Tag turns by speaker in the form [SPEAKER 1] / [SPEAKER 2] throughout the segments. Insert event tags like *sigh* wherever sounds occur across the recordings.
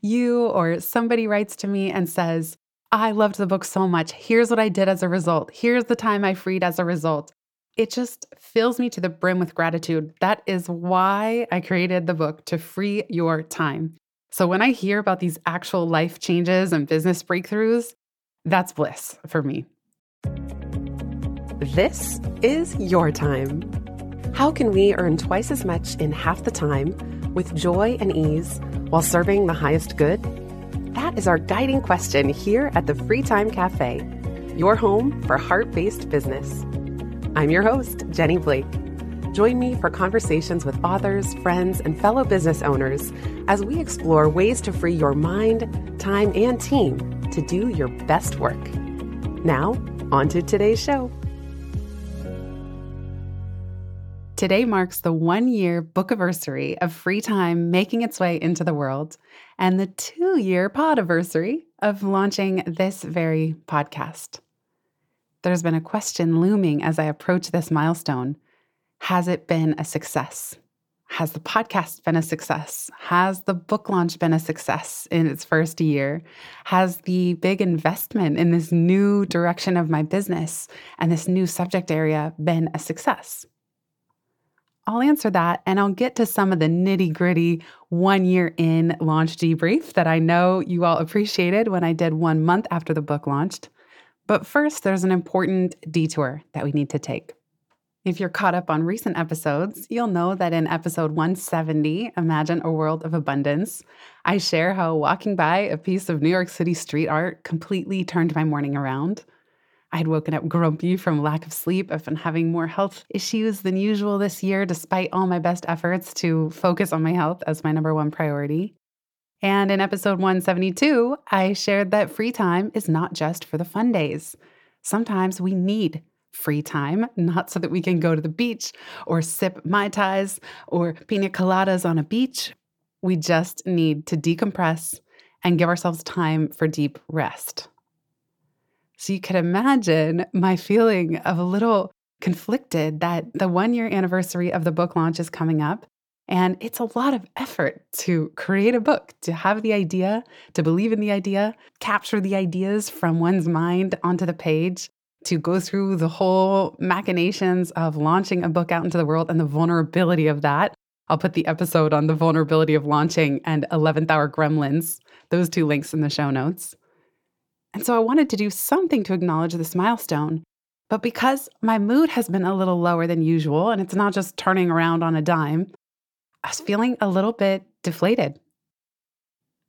[SPEAKER 1] you or somebody writes to me and says, I loved the book so much. Here's what I did as a result. Here's the time I freed as a result. It just fills me to the brim with gratitude. That is why I created the book to free your time. So when I hear about these actual life changes and business breakthroughs, that's bliss for me.
[SPEAKER 2] This is your time. How can we earn twice as much in half the time with joy and ease while serving the highest good? That is our guiding question here at the Free Time Cafe, your home for heart based business. I'm your host, Jenny Blake. Join me for conversations with authors, friends, and fellow business owners as we explore ways to free your mind, time, and team to do your best work. Now, on to today's show.
[SPEAKER 1] Today marks the one year book anniversary of Free Time making its way into the world and the two year pod anniversary of launching this very podcast. There's been a question looming as I approach this milestone Has it been a success? Has the podcast been a success? Has the book launch been a success in its first year? Has the big investment in this new direction of my business and this new subject area been a success? I'll answer that and I'll get to some of the nitty gritty one year in launch debrief that I know you all appreciated when I did one month after the book launched. But first, there's an important detour that we need to take. If you're caught up on recent episodes, you'll know that in episode 170, Imagine a World of Abundance, I share how walking by a piece of New York City street art completely turned my morning around. I'd woken up grumpy from lack of sleep. I've been having more health issues than usual this year, despite all my best efforts to focus on my health as my number one priority. And in episode 172, I shared that free time is not just for the fun days. Sometimes we need free time, not so that we can go to the beach or sip Mai Tais or pina coladas on a beach. We just need to decompress and give ourselves time for deep rest. So you could imagine my feeling of a little conflicted that the one year anniversary of the book launch is coming up. And it's a lot of effort to create a book, to have the idea, to believe in the idea, capture the ideas from one's mind onto the page, to go through the whole machinations of launching a book out into the world and the vulnerability of that. I'll put the episode on the vulnerability of launching and 11th hour gremlins, those two links in the show notes. And so I wanted to do something to acknowledge this milestone. But because my mood has been a little lower than usual, and it's not just turning around on a dime, I was feeling a little bit deflated.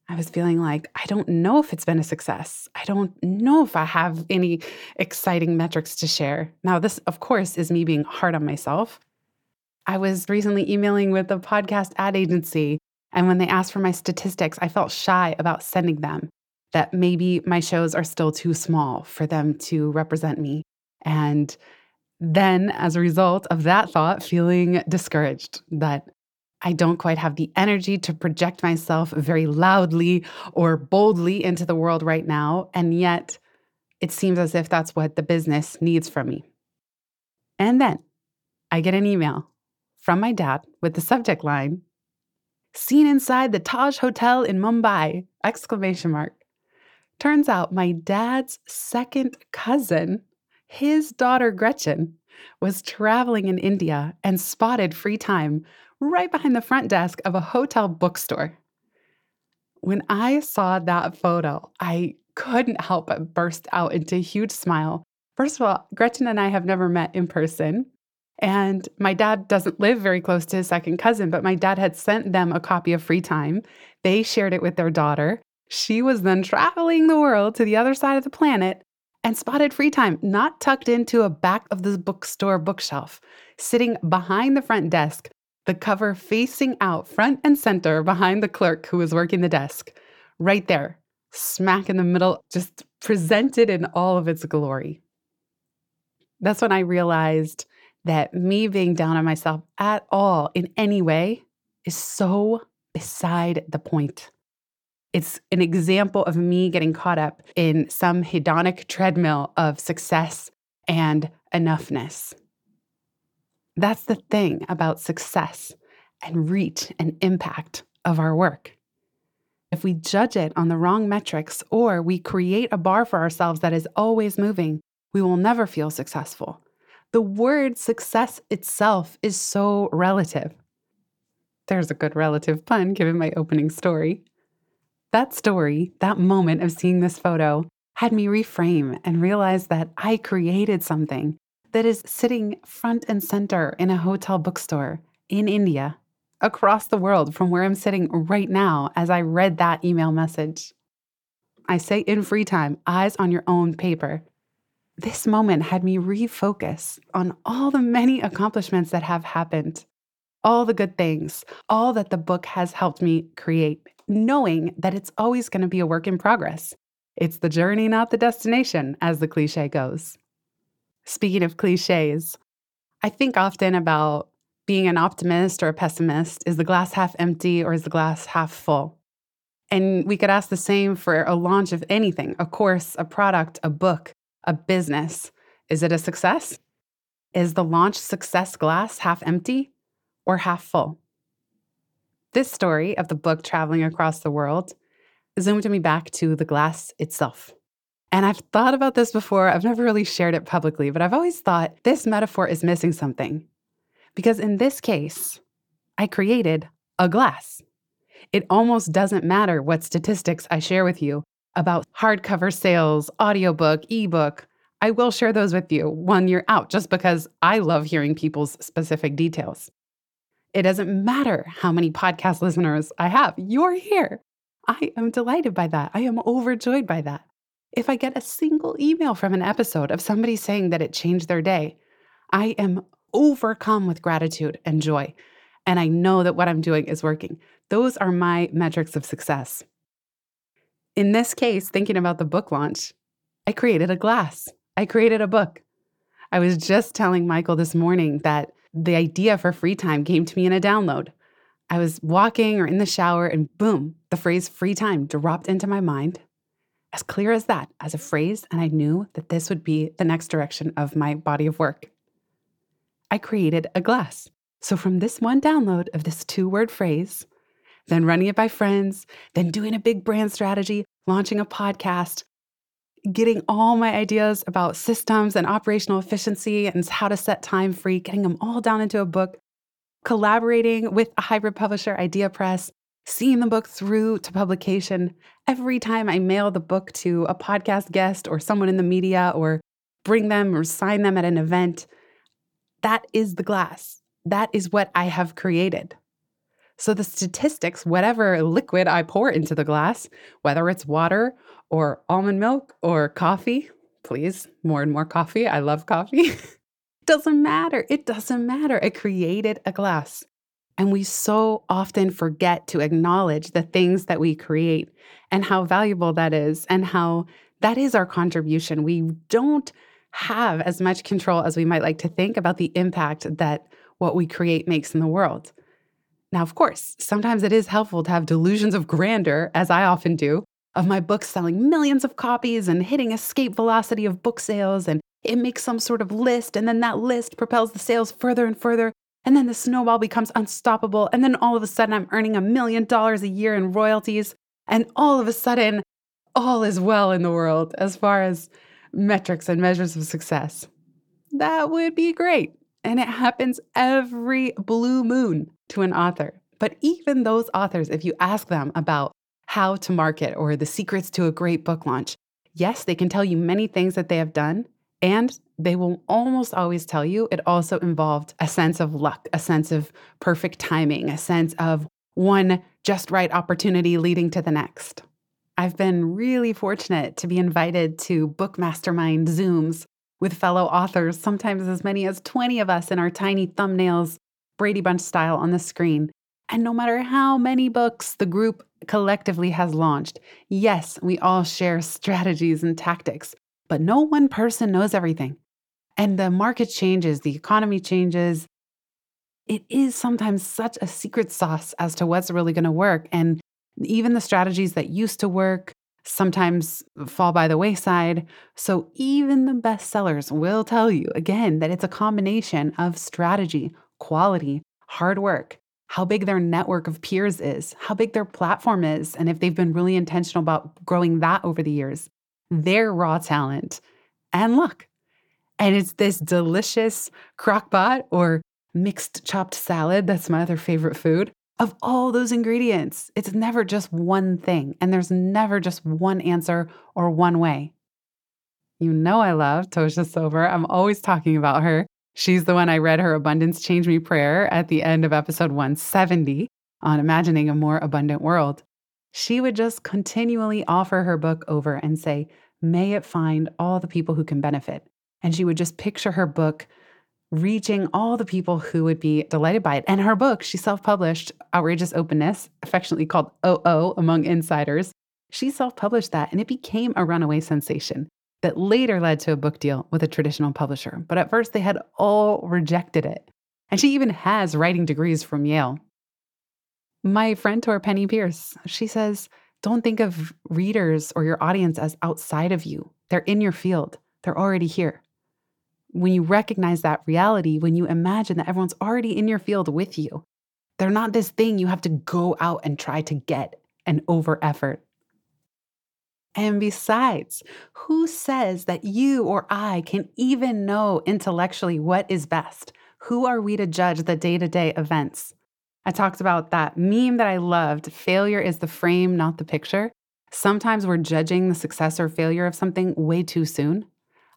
[SPEAKER 1] I was feeling like, I don't know if it's been a success. I don't know if I have any exciting metrics to share. Now, this, of course, is me being hard on myself. I was recently emailing with a podcast ad agency, and when they asked for my statistics, I felt shy about sending them that maybe my shows are still too small for them to represent me. And then, as a result of that thought, feeling discouraged that I don't quite have the energy to project myself very loudly or boldly into the world right now. And yet, it seems as if that's what the business needs from me. And then I get an email from my dad with the subject line seen inside the Taj Hotel in Mumbai exclamation mark Turns out my dad's second cousin, his daughter Gretchen, was traveling in India and spotted free time right behind the front desk of a hotel bookstore. When I saw that photo, I couldn't help but burst out into a huge smile. First of all, Gretchen and I have never met in person. And my dad doesn't live very close to his second cousin, but my dad had sent them a copy of Free Time. They shared it with their daughter. She was then traveling the world to the other side of the planet and spotted free time, not tucked into a back of the bookstore bookshelf, sitting behind the front desk, the cover facing out front and center behind the clerk who was working the desk, right there, smack in the middle, just presented in all of its glory. That's when I realized that me being down on myself at all in any way is so beside the point. It's an example of me getting caught up in some hedonic treadmill of success and enoughness. That's the thing about success and reach and impact of our work. If we judge it on the wrong metrics or we create a bar for ourselves that is always moving, we will never feel successful. The word success itself is so relative. There's a good relative pun given my opening story. That story, that moment of seeing this photo, had me reframe and realize that I created something that is sitting front and center in a hotel bookstore in India, across the world from where I'm sitting right now as I read that email message. I say in free time, eyes on your own paper. This moment had me refocus on all the many accomplishments that have happened, all the good things, all that the book has helped me create, knowing that it's always going to be a work in progress. It's the journey, not the destination, as the cliche goes. Speaking of cliches, I think often about being an optimist or a pessimist. Is the glass half empty or is the glass half full? And we could ask the same for a launch of anything a course, a product, a book, a business. Is it a success? Is the launch success glass half empty or half full? This story of the book traveling across the world zoomed me back to the glass itself. And I've thought about this before. I've never really shared it publicly, but I've always thought this metaphor is missing something. Because in this case, I created a glass. It almost doesn't matter what statistics I share with you about hardcover sales, audiobook, ebook. I will share those with you when you're out just because I love hearing people's specific details. It doesn't matter how many podcast listeners I have, you're here. I am delighted by that. I am overjoyed by that. If I get a single email from an episode of somebody saying that it changed their day, I am overcome with gratitude and joy. And I know that what I'm doing is working. Those are my metrics of success. In this case, thinking about the book launch, I created a glass. I created a book. I was just telling Michael this morning that the idea for free time came to me in a download. I was walking or in the shower, and boom, the phrase free time dropped into my mind as clear as that, as a phrase, and I knew that this would be the next direction of my body of work. I created a glass. So, from this one download of this two word phrase, then running it by friends, then doing a big brand strategy, launching a podcast, getting all my ideas about systems and operational efficiency and how to set time free, getting them all down into a book, collaborating with a hybrid publisher, Idea Press, seeing the book through to publication. Every time I mail the book to a podcast guest or someone in the media or bring them or sign them at an event, that is the glass. That is what I have created. So the statistics, whatever liquid I pour into the glass, whether it's water or almond milk or coffee, please, more and more coffee. I love coffee. *laughs* doesn't matter. It doesn't matter. I created a glass. And we so often forget to acknowledge the things that we create and how valuable that is and how that is our contribution. We don't have as much control as we might like to think about the impact that what we create makes in the world. Now, of course, sometimes it is helpful to have delusions of grandeur, as I often do, of my books selling millions of copies and hitting escape velocity of book sales. And it makes some sort of list, and then that list propels the sales further and further. And then the snowball becomes unstoppable. And then all of a sudden, I'm earning a million dollars a year in royalties. And all of a sudden, all is well in the world as far as metrics and measures of success. That would be great. And it happens every blue moon to an author. But even those authors, if you ask them about how to market or the secrets to a great book launch, yes, they can tell you many things that they have done, and they will almost always tell you it also involved a sense of luck, a sense of perfect timing, a sense of one just right opportunity leading to the next. I've been really fortunate to be invited to book mastermind Zooms with fellow authors, sometimes as many as 20 of us in our tiny thumbnails, Brady Bunch style on the screen. And no matter how many books the group collectively has launched. Yes, we all share *laughs* strategies and tactics, but no one person knows everything. And the market changes, the economy changes. It is sometimes such a secret sauce as to what's really going to work. And even the strategies that used to work sometimes fall by the wayside. So even the best sellers will tell you again that it's a combination of strategy, quality, hard work, how big their network of peers is, how big their platform is, and if they've been really intentional about growing that over the years, their raw talent and luck. And it's this delicious crockpot or mixed chopped salad. That's my other favorite food of all those ingredients. It's never just one thing, and there's never just one answer or one way. You know, I love Tosha Silver. I'm always talking about her. She's the one I read her Abundance Change Me prayer at the end of episode 170 on imagining a more abundant world. She would just continually offer her book over and say, May it find all the people who can benefit. And she would just picture her book reaching all the people who would be delighted by it. And her book, she self published Outrageous Openness, affectionately called OO among insiders. She self published that and it became a runaway sensation that later led to a book deal with a traditional publisher. But at first, they had all rejected it. And she even has writing degrees from Yale. My friend Tor Penney Peirce, she says, don't think of readers or your audience as outside of you. They're in your field, they're already here when you recognize that reality, when you imagine that everyone's already in your field with you, they're not this thing you have to go out and try to get and over effort. And besides, who says that you or I can even know intellectually what is best? Who are we to judge the day to day events? I talked about that meme that I loved failure is the frame, not the picture. Sometimes we're judging the success or failure of something way too soon.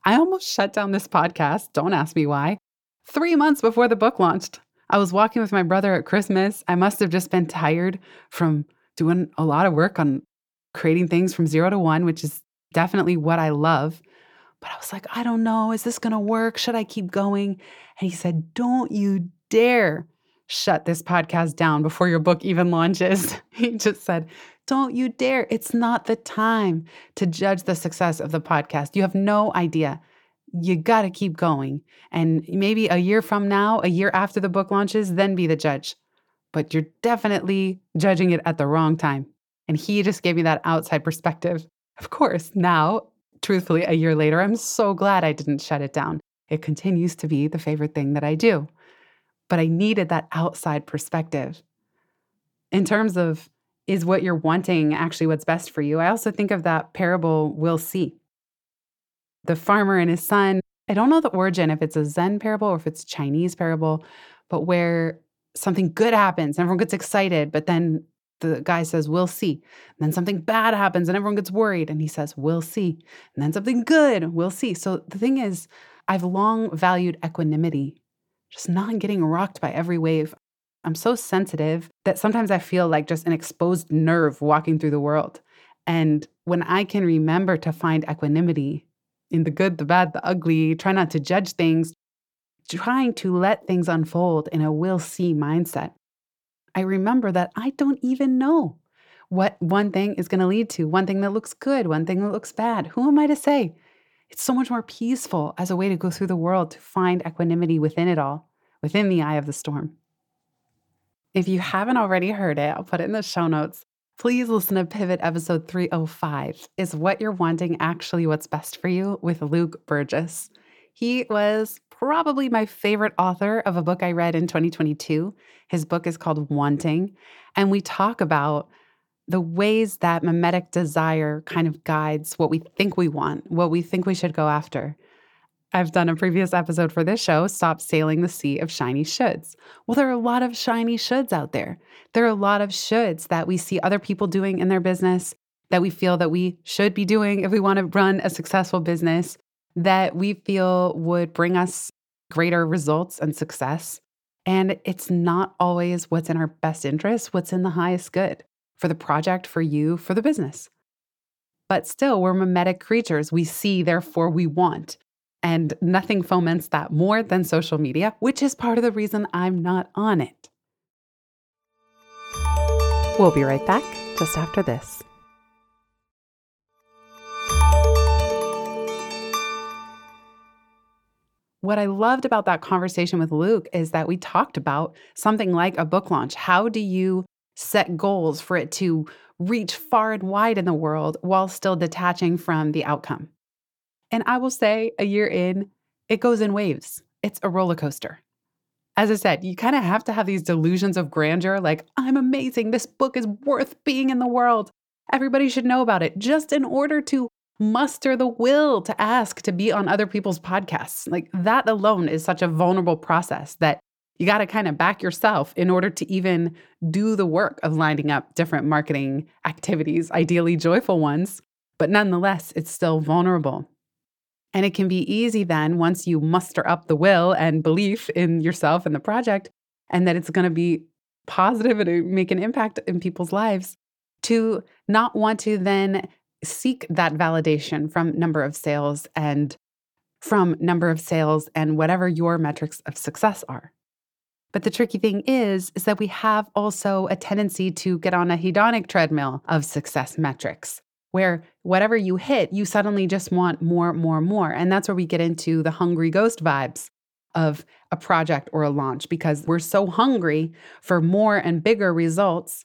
[SPEAKER 1] I almost shut down this podcast. Don't ask me why. Three months before the book launched, I was walking with my brother at Christmas. I must have just been tired from doing a lot of work on creating things from zero to one, which is definitely what I love. But I was like, I don't know. Is this going to work? Should I keep going? And he said, Don't you dare shut this podcast down before your book even launches. *laughs* he just said, don't you dare. It's not the time to judge the success of the podcast. You have no idea. You got to keep going. And maybe a year from now, a year after the book launches, then be the judge. But you're definitely judging it at the wrong time. And he just gave me that outside perspective. Of course, now, truthfully, a year later, I'm so glad I didn't shut it down. It continues to be the favorite thing that I do. But I needed that outside perspective. In terms of is what you're wanting actually what's best for you? I also think of that parable, we'll see. The farmer and his son. I don't know the origin, if it's a Zen parable or if it's Chinese parable, but where something good happens, and everyone gets excited, but then the guy says, We'll see. And then something bad happens and everyone gets worried. And he says, We'll see. And then something good, we'll see. So the thing is, I've long valued equanimity, just not getting rocked by every wave. I'm so sensitive that sometimes I feel like just an exposed nerve walking through the world. And when I can remember to find equanimity in the good, the bad, the ugly, try not to judge things, trying to let things unfold in a will see mindset, I remember that I don't even know what one thing is going to lead to, one thing that looks good, one thing that looks bad. Who am I to say? It's so much more peaceful as a way to go through the world to find equanimity within it all, within the eye of the storm. If you haven't already heard it, I'll put it in the show notes. Please listen to Pivot episode 305. Is what you're wanting actually what's best for you with Luke Burgis. He was probably my favorite author of a book I read in 2022. His book is called Wanting, and we talk about the ways that mimetic desire kind of guides what we think we want, what we think we should go after. I've done a previous episode for this show, Stop Sailing the Sea of Shiny Shoulds. Well, there are a lot of shiny shoulds out there. There are a lot of shoulds that we see other people doing in their business that we feel that we should be doing if we want to run a successful business that we feel would bring us greater results and success. And it's not always what's in our best interest, what's in the highest good for the project, for you, for the business. But still, we're mimetic creatures. We see, therefore, we want. And nothing foments that more than social media, which is part of the reason I'm not on it. We'll be right back
[SPEAKER 2] just after this.
[SPEAKER 1] What I loved about that conversation with Luke is that we talked about something like a book launch. How do you set goals for it to reach far and wide in the world while still detaching from the outcome? And I will say, a year in, it goes in waves. It's a roller coaster. As I said, you kind of have to have these delusions of grandeur like, I'm amazing. This book is worth being in the world. Everybody should know about it just in order to muster the will to ask to be on other people's podcasts. Like that alone is such a vulnerable process that you got to kind of back yourself in order to even do the work of lining up different marketing activities, ideally joyful ones. But nonetheless, it's still vulnerable. And it can be easy then, once you muster up the will and belief in yourself and the project, and that it's going to be positive and make an impact in people's lives, to not want to then seek that validation from number of sales and from number of sales and whatever your metrics of success are. But the tricky thing is is that we have also a tendency to get on a hedonic treadmill of success metrics where whatever you hit, you suddenly just want more, more, more. And that's where we get into the hungry ghost vibes of a project or a launch because we're so hungry for more and bigger results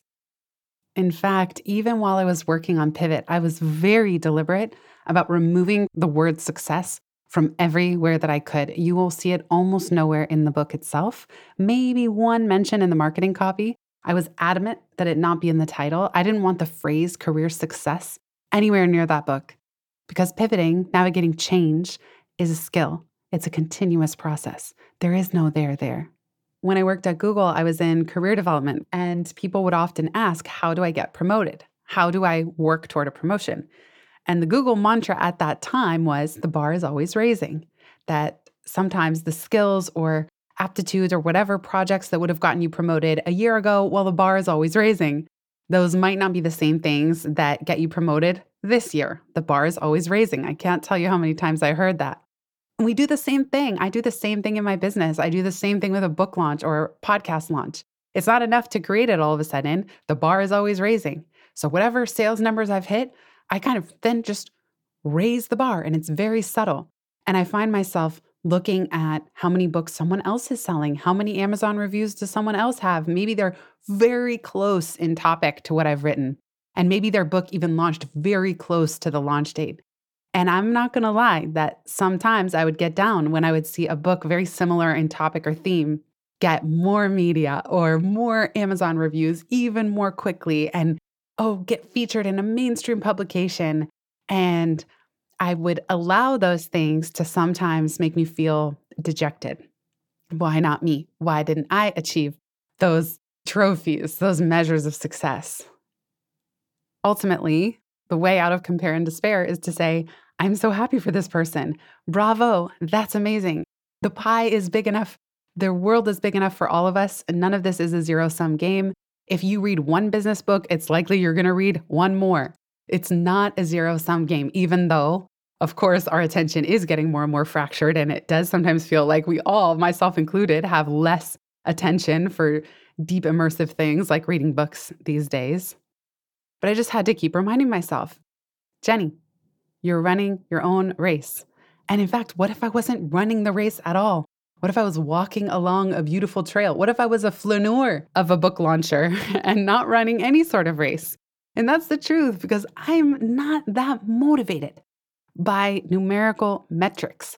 [SPEAKER 1] in fact, even while I was working on Pivot, I was very deliberate about removing the word success from everywhere that I could. You will see it almost nowhere in the book itself, maybe one mention in the marketing copy. I was adamant that it not be in the title. I didn't want the phrase career success anywhere near that book because pivoting, navigating change, is a skill. It's a continuous process. There is no there there. When I worked at Google, I was in career development, and people would often ask, How do I get promoted? How do I work toward a promotion? And the Google mantra at that time was the bar is always raising, that sometimes the skills or aptitudes or whatever projects that would have gotten you promoted a year ago, well, the bar is always raising. Those might not be the same things that get you promoted this year. The bar is always raising. I can't tell you how many times I heard that we do the same thing. I do the same thing in my business. I do the same thing with a book launch or podcast launch. It's not enough to create it all of a sudden. The bar is always raising. So, whatever sales numbers I've hit, I kind of then just raise the bar and it's very subtle. And I find myself looking at how many books someone else is selling, how many Amazon reviews does someone else have? Maybe they're very close in topic to what I've written. And maybe their book even launched very close to the launch date. And I'm not going to lie that sometimes I would get down when I would see a book very similar in topic or theme get more media or more Amazon reviews even more quickly and, oh, get featured in a mainstream publication. And I would allow those things to sometimes make me feel dejected. Why not me? Why didn't I achieve those trophies, those measures of success? Ultimately, the way out of compare and despair is to say, I'm so happy for this person. Bravo. That's amazing. The pie is big enough. The world is big enough for all of us. And none of this is a zero sum game. If you read one business book, it's likely you're going to read one more. It's not a zero sum game, even though, of course, our attention is getting more and more fractured. And it does sometimes feel like we all, myself included, have less attention for deep, immersive things like reading books these days. But I just had to keep reminding myself Jenny, you're running your own race. And in fact, what if I wasn't running the race at all? What if I was walking along a beautiful trail? What if I was a flaneur of a book launcher *laughs* and not running any sort of race? And that's the truth because I'm not that motivated by numerical metrics.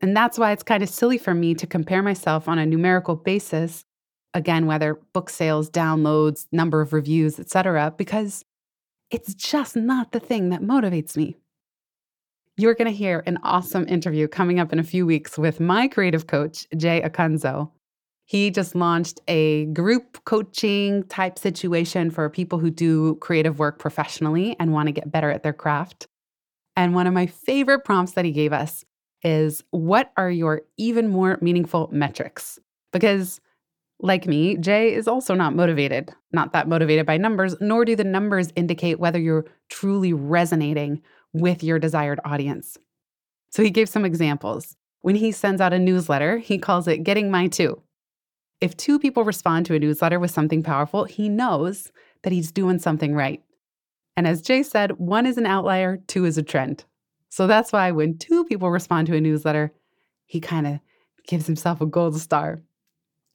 [SPEAKER 1] And that's why it's kind of silly for me to compare myself on a numerical basis, again, whether book sales, downloads, number of reviews, etc., because it's just not the thing that motivates me. You're going to hear an awesome interview coming up in a few weeks with my creative coach, Jay Acunzo. He just launched a group coaching type situation for people who do creative work professionally and want to get better at their craft. And one of my favorite prompts that he gave us is What are your even more meaningful metrics? Because like me, Jay is also not motivated, not that motivated by numbers, nor do the numbers indicate whether you're truly resonating with your desired audience. So he gave some examples. When he sends out a newsletter, he calls it Getting My Two. If two people respond to a newsletter with something powerful, he knows that he's doing something right. And as Jay said, one is an outlier, two is a trend. So that's why when two people respond to a newsletter, he kind of gives himself a gold star.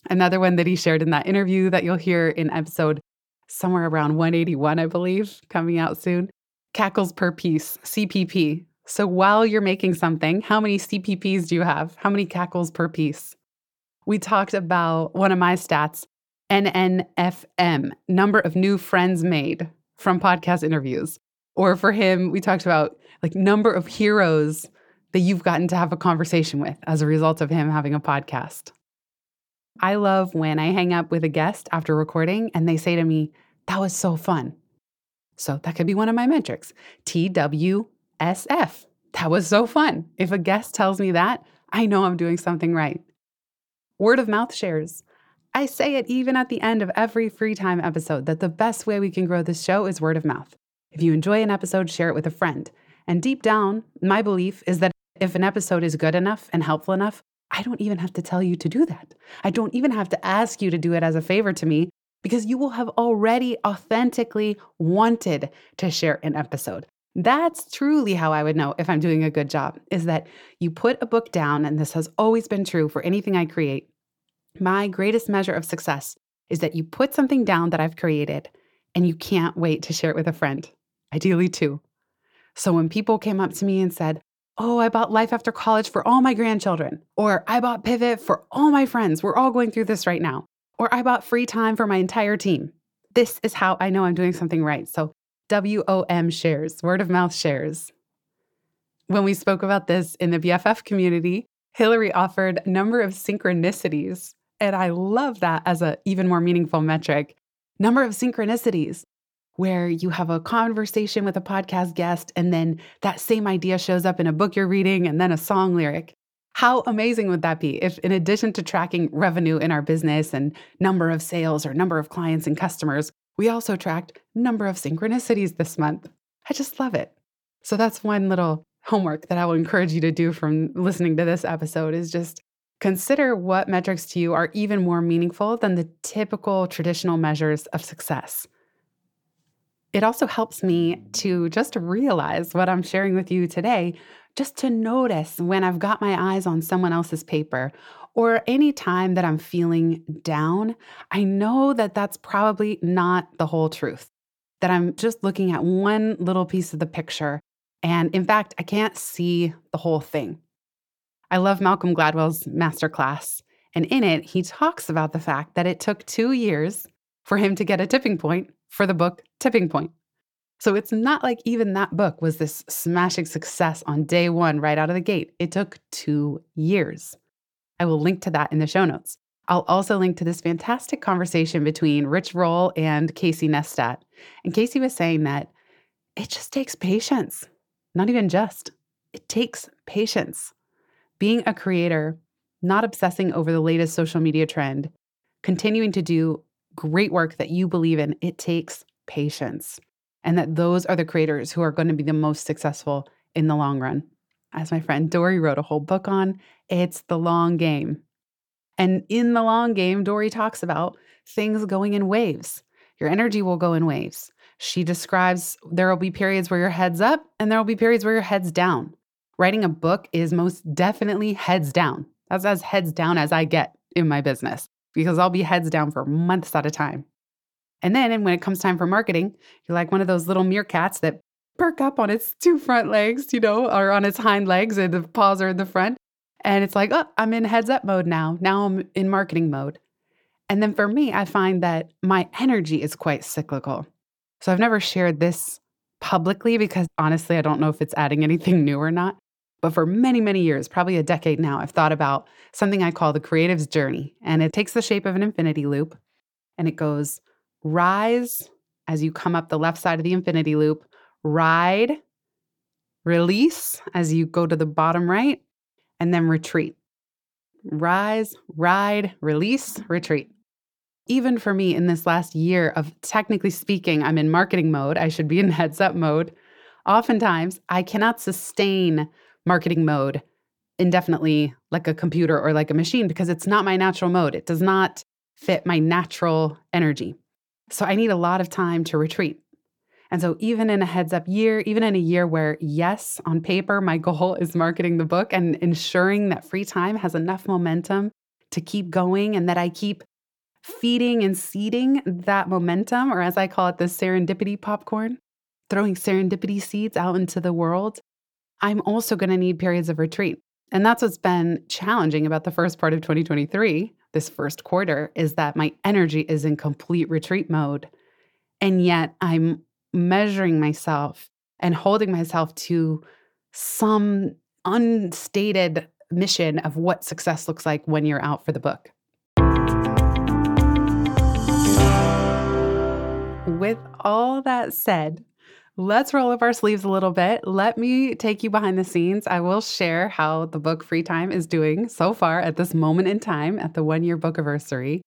[SPEAKER 1] Another one that he shared in that interview that you'll hear in episode somewhere around 181, I believe, coming out soon. Cackles per piece, CPP. So while you're making something, how many CPPs do you have? How many cackles per piece? We talked about one of my stats, NNFM, number of new friends made from podcast interviews. Or for him, we talked about like number of heroes that you've gotten to have a conversation with as a result of him having a podcast. I love when I hang up with a guest after recording and they say to me, That was so fun. So that could be one of my metrics TWSF. That was so fun. If a guest tells me that, I know I'm doing something right. Word of mouth shares. I say it even at the end of every free time episode that the best way we can grow this show is word of mouth. If you enjoy an episode, share it with a friend. And deep down, my belief is that if an episode is good enough and helpful enough, I don't even have to tell you to do that. I don't even have to ask you to do it as a favor to me because you will have already authentically wanted to share an episode. That's truly how I would know if I'm doing a good job is that you put a book down, and this has always been true for anything I create. My greatest measure of success is that you put something down that I've created and you can't wait to share it with a friend, ideally two. So when people came up to me and said, Oh, I bought Life After College for all my grandchildren, or I bought Pivot for all my friends, we're all going through this right now, or I bought free time for my entire team. This is how I know I'm doing something right. So WOM shares, word of mouth shares. When we spoke about this in the BFF community, Hillary offered a number of synchronicities and I love that as an even more meaningful metric. Number of synchronicities where you have a conversation with a podcast guest and then that same idea shows up in a book you're reading and then a song lyric. How amazing would that be if, in addition to tracking revenue in our business and number of sales or number of clients and customers, we also tracked number of synchronicities this month? I just love it. So that's one little homework that I will encourage you to do from listening to this episode is just Consider what metrics to you are even more meaningful than the typical traditional measures of success. It also helps me to just realize what I'm sharing with you today, just to notice when I've got my eyes on someone else's paper or any time that I'm feeling down. I know that that's probably not the whole truth, that I'm just looking at one little piece of the picture. And in fact, I can't see the whole thing. I love Malcolm Gladwell's masterclass. And in it, he talks about the fact that it took two years for him to get a tipping point for the book Tipping Point. So it's not like even that book was this smashing success on day one, right out of the gate. It took two years. I will link to that in the show notes. I'll also link to this fantastic conversation between Rich Roll and Casey Neistat. And Casey was saying that it just takes patience, not even just, it takes patience being a creator, not obsessing over the latest social media trend, continuing to do great work that you believe in, it takes patience. And that those are the creators who are going to be the most successful in the long run. As my friend Dorie wrote a whole book on, it's the long game. And in the long game, Dorie talks about things going in waves. Your energy will go in waves. She describes there will be periods where your head's up and there will be periods where your head's down writing a book is most definitely heads down. That's as heads down as I get in my business because I'll be heads down for months at a time. And then when it comes time for marketing, you're like one of those little meerkats that perk up on its two front legs, you know, or on its hind legs and the paws are in the front. And it's like, oh, I'm in heads up mode now. Now I'm in marketing mode. And then for me, I find that my energy is quite cyclical. So I've never shared this publicly because honestly, I don't know if it's adding anything new or not. But for many, many years, probably a decade now, I've thought about something I call the creative's journey. And it takes the shape of an infinity loop and it goes rise as you come up the left side of the infinity loop, ride, release as you go to the bottom right, and then retreat. Rise, ride, release, retreat. Even for me in this last year of technically speaking, I'm in marketing mode, I should be in *laughs* heads up mode. Oftentimes, I cannot sustain marketing mode indefinitely like a computer or like a machine because it's not my natural mode. It does not fit my natural energy. So I need a lot of time to retreat. And so, even in a heads up year, even in a year where, yes, on paper, my goal is marketing the book and ensuring that free time has enough momentum to keep going and that I keep feeding and seeding that momentum, or as I call it, the serendipity popcorn, throwing serendipity seeds out into the world, I'm also going to need periods of retreat. And that's what's been challenging about the first part of 2023, this first quarter, is that my energy is in complete retreat mode. And yet I'm measuring myself and holding myself to some unstated mission of what success looks like when you're out for the book. With all that said, let's roll up our sleeves a little bit. Let me take you behind the scenes. I will share how the book Free Time is doing so far at this moment in time at the one year book anniversary.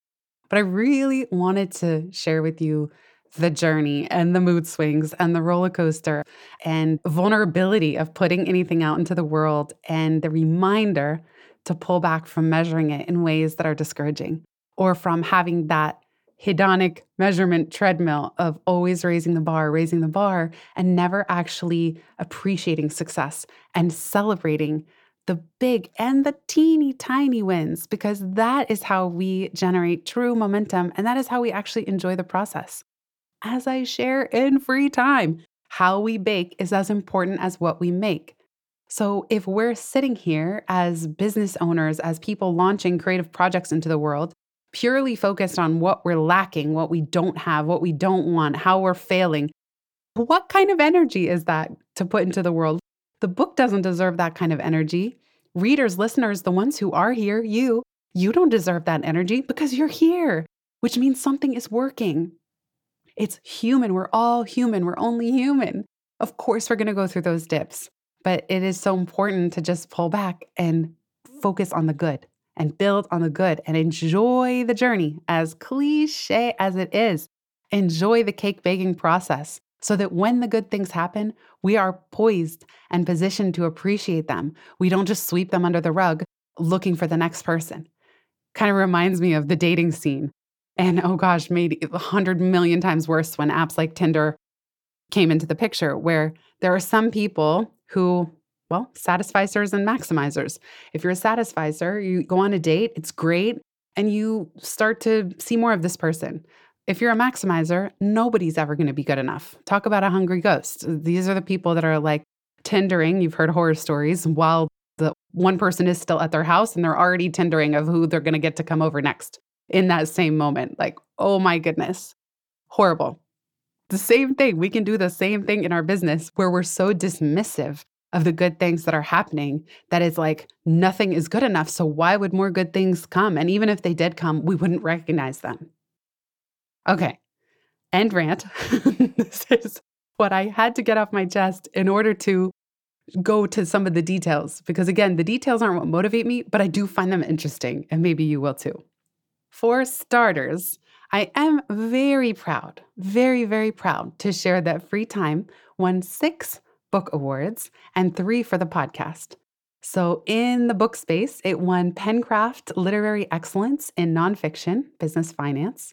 [SPEAKER 1] But I really wanted to share with you the journey and the mood swings and the roller coaster and vulnerability of putting anything out into the world and the reminder to pull back from measuring it in ways that are discouraging or from having that hedonic measurement treadmill of always raising the bar, raising the bar, and never actually appreciating success and celebrating the big and the teeny tiny wins, because that is how we generate true momentum and that is how we actually enjoy the process as I share in free time. How we bake is as important as what we make. So, if we're sitting here as business owners, as people launching creative projects into the world, purely focused on what we're lacking, what we don't have, what we don't want, how we're failing, what kind of energy is that to put into the world? The book doesn't deserve that kind of energy. Readers, listeners, the ones who are here, you, you don't deserve that energy because you're here, which means something is working. It's human. We're all human. We're only human. Of course, we're going to go through those dips, but it is so important to just pull back and focus on the good and build on the good and enjoy the journey, as cliche as it is. Enjoy the cake baking process so that when the good things happen, we are poised and positioned to appreciate them. We don't just sweep them under the rug looking for the next person. Kind of reminds me of the dating scene and oh gosh, made a hundred million times worse when apps like Tinder came into the picture, where there are some people who, well, satisficers and maximizers. If you're a satisficer, you go on a date, it's great, and you start to see more of this person. If you're a maximizer, nobody's ever going to be good enough. Talk about a hungry ghost. These are the people that are like Tindering. You've heard horror stories while the one person is still at their house and they're already Tindering of who they're going to get to come over next in that same moment. Like, oh my goodness, horrible. The same thing. We can do the same thing in our business where we're so dismissive of the good things that are happening that is like nothing is good enough. So why would more good things come? And even if they did come, we wouldn't recognize them. Okay. End rant. *laughs* this is what I had to get off my chest in order to go to some of the details. Because again, the details aren't what motivate me, but I do find them interesting. And maybe you will too. For starters, I am very proud, very, very proud to share that Free Time won six book awards and three for the podcast. So, in the book space, it won Pencraft Literary Excellence in Nonfiction, Business Finance.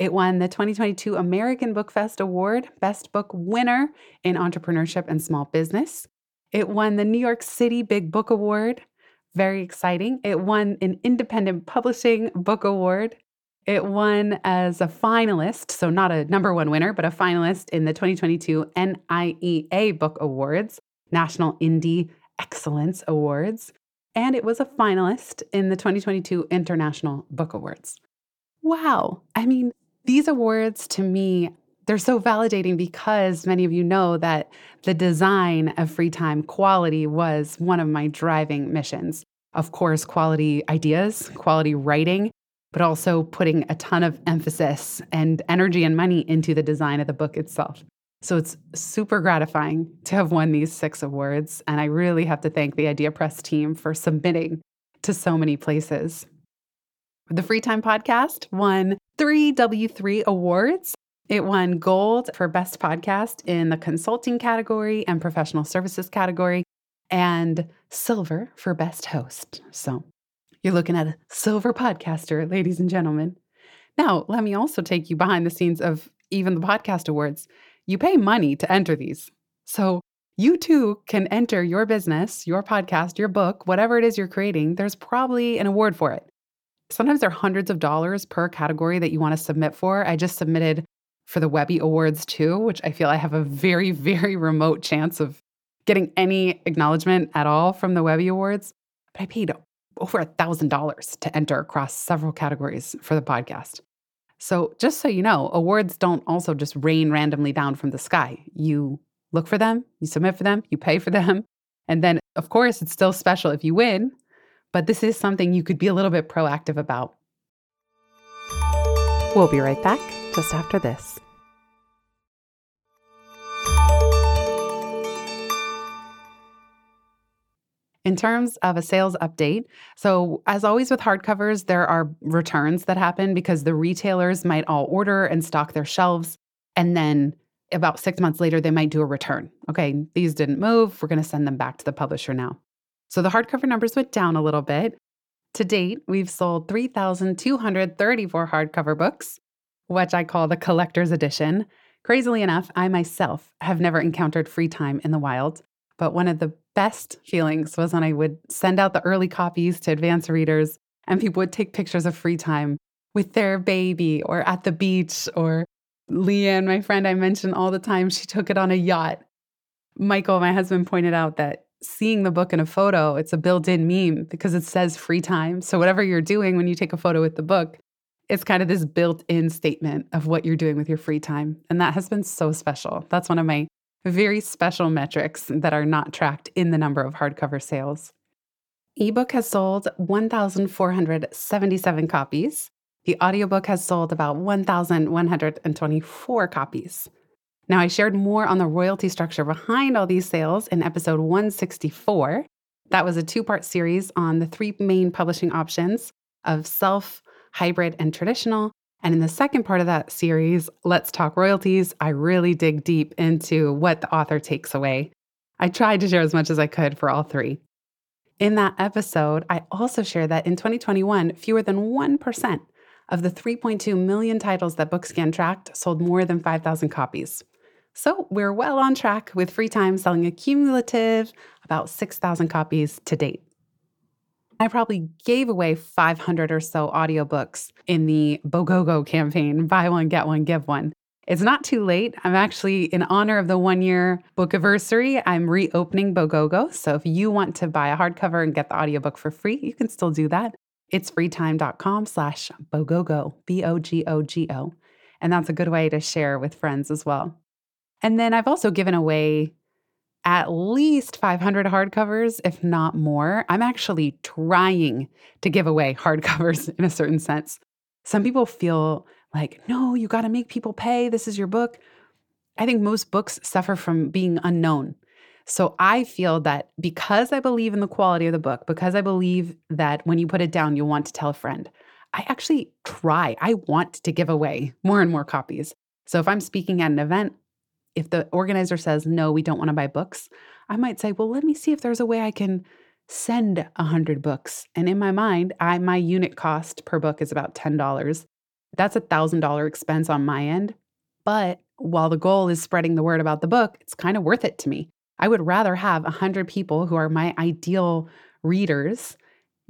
[SPEAKER 1] It won the 2022 American Book Fest Award, Best Book Winner in Entrepreneurship and Small Business. It won the New York City Big Book Award, very exciting. It won an Independent Publishing Book Award. It won as a finalist, so not a number one winner, but a finalist in the 2022 NIEA Book Awards, National Indie Excellence Awards. And it was a finalist in the 2022 International Book Awards. Wow. I mean, these awards to me they're so validating because many of you know that the design of free time quality was one of my driving missions. Of course, quality ideas, quality writing, but also putting a ton of emphasis and energy and money into the design of the book itself. So it's super gratifying to have won these six awards. And I really have to thank the Idea Press team for submitting to so many places. The Free Time Podcast won three W3 awards it won gold for Best Podcast in the consulting category and professional services category, and silver for Best Host. So you're looking at a silver podcaster, ladies and gentlemen. Now, let me also take you behind the scenes of even the podcast awards. you pay money to enter these. So you too can enter your business, your podcast, your book, whatever it is you're creating. There's probably an award for it. Sometimes there are hundreds of dollars per category that you want to submit for. I just submitted for the Webby Awards too, which I feel I have a very, *laughs* very remote chance of getting any acknowledgement at all from the Webby Awards. But I paid over a $1,000 to enter across several categories for the podcast. So, just so you know, awards don't also just rain randomly down from the sky. You look for them, you submit for them, you pay for them. And then, of course, it's still special if you win, but this is something you could be a little bit proactive about.
[SPEAKER 2] We'll be right back just after this.
[SPEAKER 1] In terms of a sales update, so as always with hardcovers, there are returns that happen because the retailers might all order and stock their shelves. And then about six months later, they might do a return. Okay, these didn't move. We're going to send them back to the publisher now. So the hardcover numbers went down a little bit. To date, we've sold 3,234 hardcover books, which I call the collector's edition. Crazily enough, I myself have never encountered free time in the wild. But one of the best feelings was when I would send out the early copies to advanced readers and people would take pictures of free time with their baby or at the beach or Leanne, my friend I mentioned all the time, she took it on a yacht. Michael, my husband, pointed out that seeing the book in a photo, it's a built in meme because it says free time. So, whatever you're doing when you take a photo with the book, it's kind of this built in statement of what you're doing with your free time. And that has been so special. That's one of my very special metrics that are not tracked in the number of hardcover sales. Ebook has sold 1,477 copies. The audiobook has sold about 1,124 copies. Now, I shared more on the royalty structure behind all these sales in episode 164. That was a two part series on the three main publishing options of self, hybrid, and traditional. And in the second part of that series, Let's Talk Royalties, I really dig deep into what the author takes away. I tried to share as much as I could for all three. In that episode, I also share that in 2021, fewer than 1% of the 3.2 million titles that Bookscan tracked sold more than 5,000 copies. So we're well on track with Free Time selling a cumulative about 6,000 copies to date. I probably gave away 500 or so audiobooks in the BoGoGo campaign *laughs* buy one, get one, give one. It's not too late. I'm actually, in honor of the one year book anniversary, I'm reopening BoGoGo. So if you want to buy a hardcover and get the audiobook for free, you can still do that. It's freetime.com slash BoGoGo, B O G O G O. And that's a good way to share with friends as well. And then I've also given away at least 500 hardcovers, if not more. I'm actually trying to give away hardcovers *laughs* in a certain sense. Some people feel like, no, you got to make people pay. This is your book. I think most books suffer from being unknown. So I feel that because I believe in the quality of the book, because I believe that when you put it down, you'll want to tell a friend, I actually try. I want to give away more and more copies. So if I'm speaking at an event, if the organizer says, no, we don't want to buy books, I might say, well, let me see if there's a way I can send 100 books. And in my mind, I my unit cost per book is about $10. That's a $1,000 expense on my end. But while the goal is spreading the word about the book, it's kind of worth it to me. I would rather have 100 people who are my ideal readers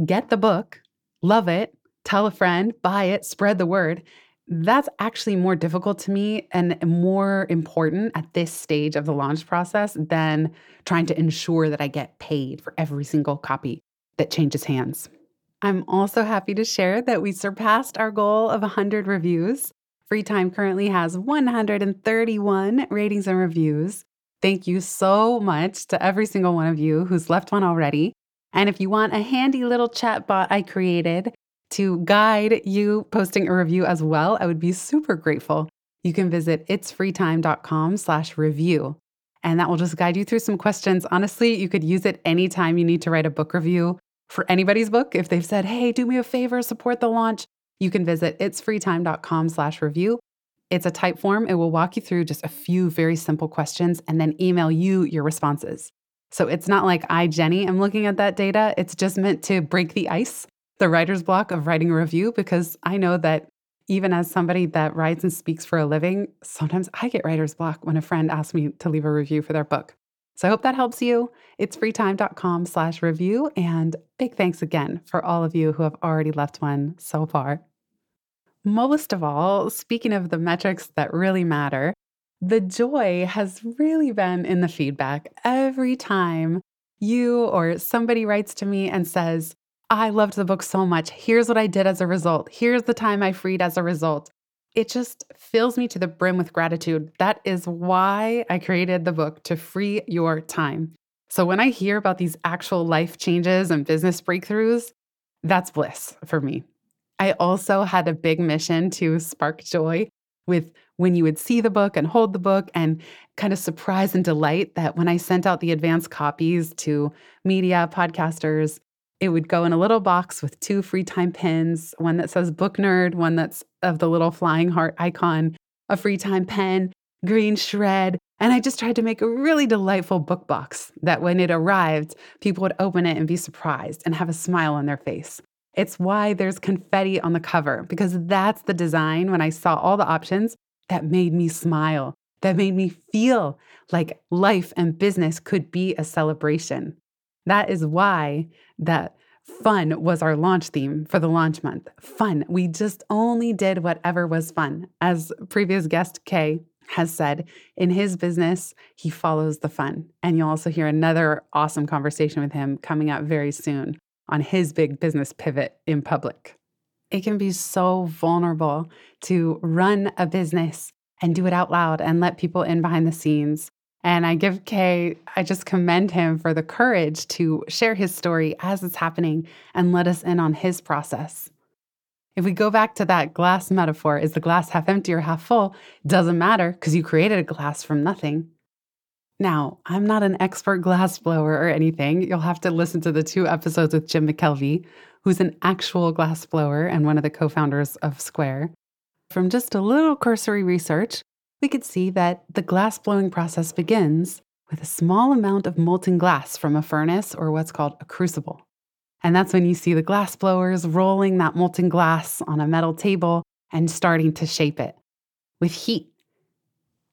[SPEAKER 1] get the book, love it, tell a friend, buy it, spread the word, that's actually more difficult to me and more important at this stage of the launch process than trying to ensure that I get paid for every single copy that changes hands. I'm also happy to share that we surpassed our goal of 100 reviews. Free Time currently has 131 ratings and reviews. Thank you so much to every single one of you who's left one already. And if you want a handy little chat bot I created to guide you posting a review as well, I would be super grateful. You can visit itsfreetime.com slash review. And that will just guide you through some questions. Honestly, you could use it anytime you need to write a book review for anybody's book. If they've said, hey, do me a favor, support the launch, you can visit itsfreetime.com slash review. It's a type form. It will walk you through just a few very simple questions and then email you your responses. So it's not like I, Jenny, am looking at that data. It's just meant to break the ice the writer's block of writing a review because I know that even as somebody that writes and speaks for a living, sometimes I get writer's block when a friend asks me to leave a review for their book. So I hope that helps you. It's freetime.com slash review. And big thanks again for all of you who have already left one so far. Most of all, speaking of the metrics that really matter, the joy has really been in the feedback every time you or somebody writes to me and says, I loved the book so much. Here's what I did as a result. Here's the time I freed as a result. It just fills me to the brim with gratitude. That is why I created the book to free your time. So when I hear about these actual life changes and business breakthroughs, that's bliss for me. I also had a big mission to spark joy with when you would see the book and hold the book and kind of surprise and delight that when I sent out the advanced copies to media, podcasters, it would go in a little box with two free time pins, one that says book nerd, one that's of the little flying heart icon, a free time pen, green shred. And I just tried to make a really delightful book box that when it arrived, people would open it and be surprised and have a smile on their face. It's why there's confetti on the cover, because that's the design when I saw all the options that made me smile, that made me feel like life and business could be a celebration. That is why that fun was our launch theme for the launch month. Fun. We just only did whatever was fun. As previous guest Kay has said, in his business, he follows the fun. And you'll also hear another awesome conversation with him coming up very soon on his big business pivot in public. It can be so vulnerable to run a business and do it out loud and let people in behind the scenes and I give Kay, I just commend him for the courage to share his story as it's happening and let us in on his process. If we go back to that glass metaphor, is the glass half empty or half full? Doesn't matter because you created a glass from nothing. Now, I'm not an expert glass blower or anything. You'll have to listen to the two episodes with Jim McKelvey, who's an actual glass blower and one of the co founders of Square. From just a little cursory research, we could see that the glass blowing process begins with a small amount of molten glass from a furnace or what's called a crucible. And that's when you see the glass blowers rolling that molten glass on a metal table and starting to shape it with heat.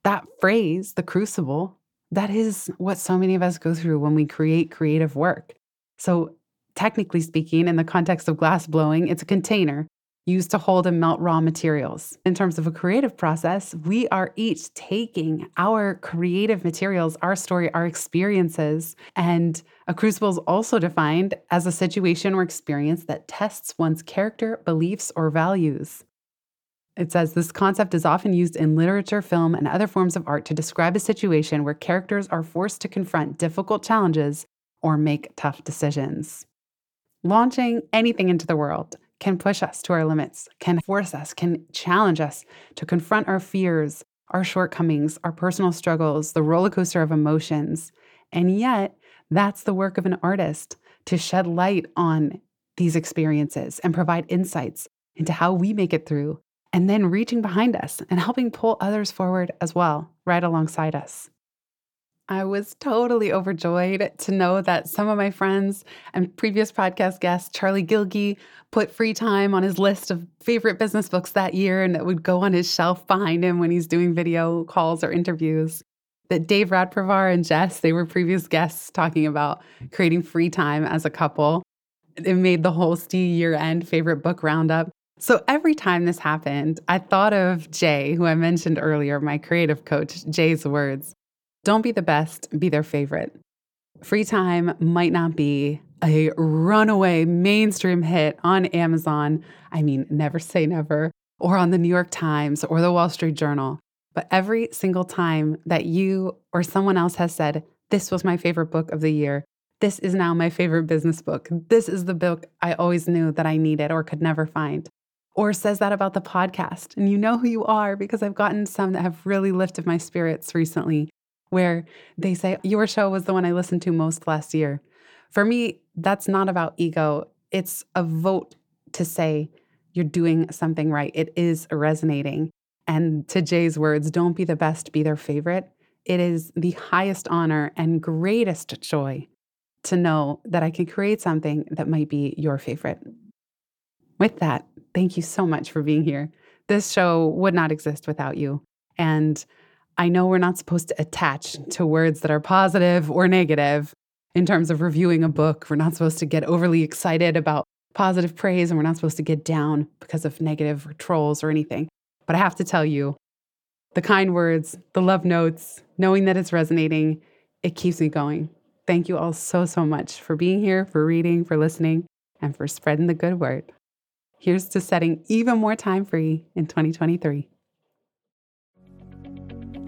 [SPEAKER 1] That phrase, the crucible, that is what so many of us go through when we create creative work. So, technically speaking, in the context of glass blowing, it's a container used to hold and melt raw materials. In terms of a creative process, we are each taking our creative materials, our story, our experiences, and a crucible is also defined as a situation or experience that tests one's character, beliefs, or values. It says this concept is often used in literature, film, and other forms of art to describe a situation where characters are forced to confront difficult challenges or make tough decisions. Launching anything into the world, can push us to our limits, can force us, can challenge us to confront our fears, our shortcomings, our personal struggles, the roller coaster of emotions. And yet, that's the work of an artist to shed light on these experiences and provide insights into how we make it through, and then reaching behind us and helping pull others forward as well, right alongside us. I was totally overjoyed to know that some of my friends and previous podcast guests, Charlie Gilkey, put free time on his list of favorite business books that year and it would go on his shelf behind him when he's doing video calls or interviews. That Dave Radparvar and Jess, they were previous guests talking about creating free time as a couple. It made the Holstee year end favorite book roundup. So every time this happened, I thought of Jay, who I mentioned earlier, my creative coach, Jay's words. Don't be the best, be their favorite. Free time might not be a runaway mainstream hit on Amazon. I mean, never say never, or on the New York Times or the Wall Street Journal. But every single time that you or someone else has said, This was my favorite book of the year, this is now my favorite business book, this is the book I always knew that I needed or could never find, or says that about the podcast. And you know who you are because I've gotten some that have really lifted my spirits recently where they say, Your show was the one I listened to most last year. For me, that's not about ego. It's a vote to say, You're doing something right. It is resonating. And to Jay's words, don't be the best, be their favorite. It is the highest honor and greatest joy to know that I can create something that might be your favorite. With that, thank you so much for being here.
[SPEAKER 3] This show would not exist without you. And I know we're not supposed to attach to words that are positive or negative in terms of reviewing a book. We're not supposed to get overly excited about positive praise and we're not supposed to get down because of negative trolls or anything. But I have to tell you, the kind words, the love notes, knowing that it's resonating, it keeps me going. Thank you all so, so much for being here, for reading, for listening, and for spreading the good word. Here's to setting even more time free in 2023.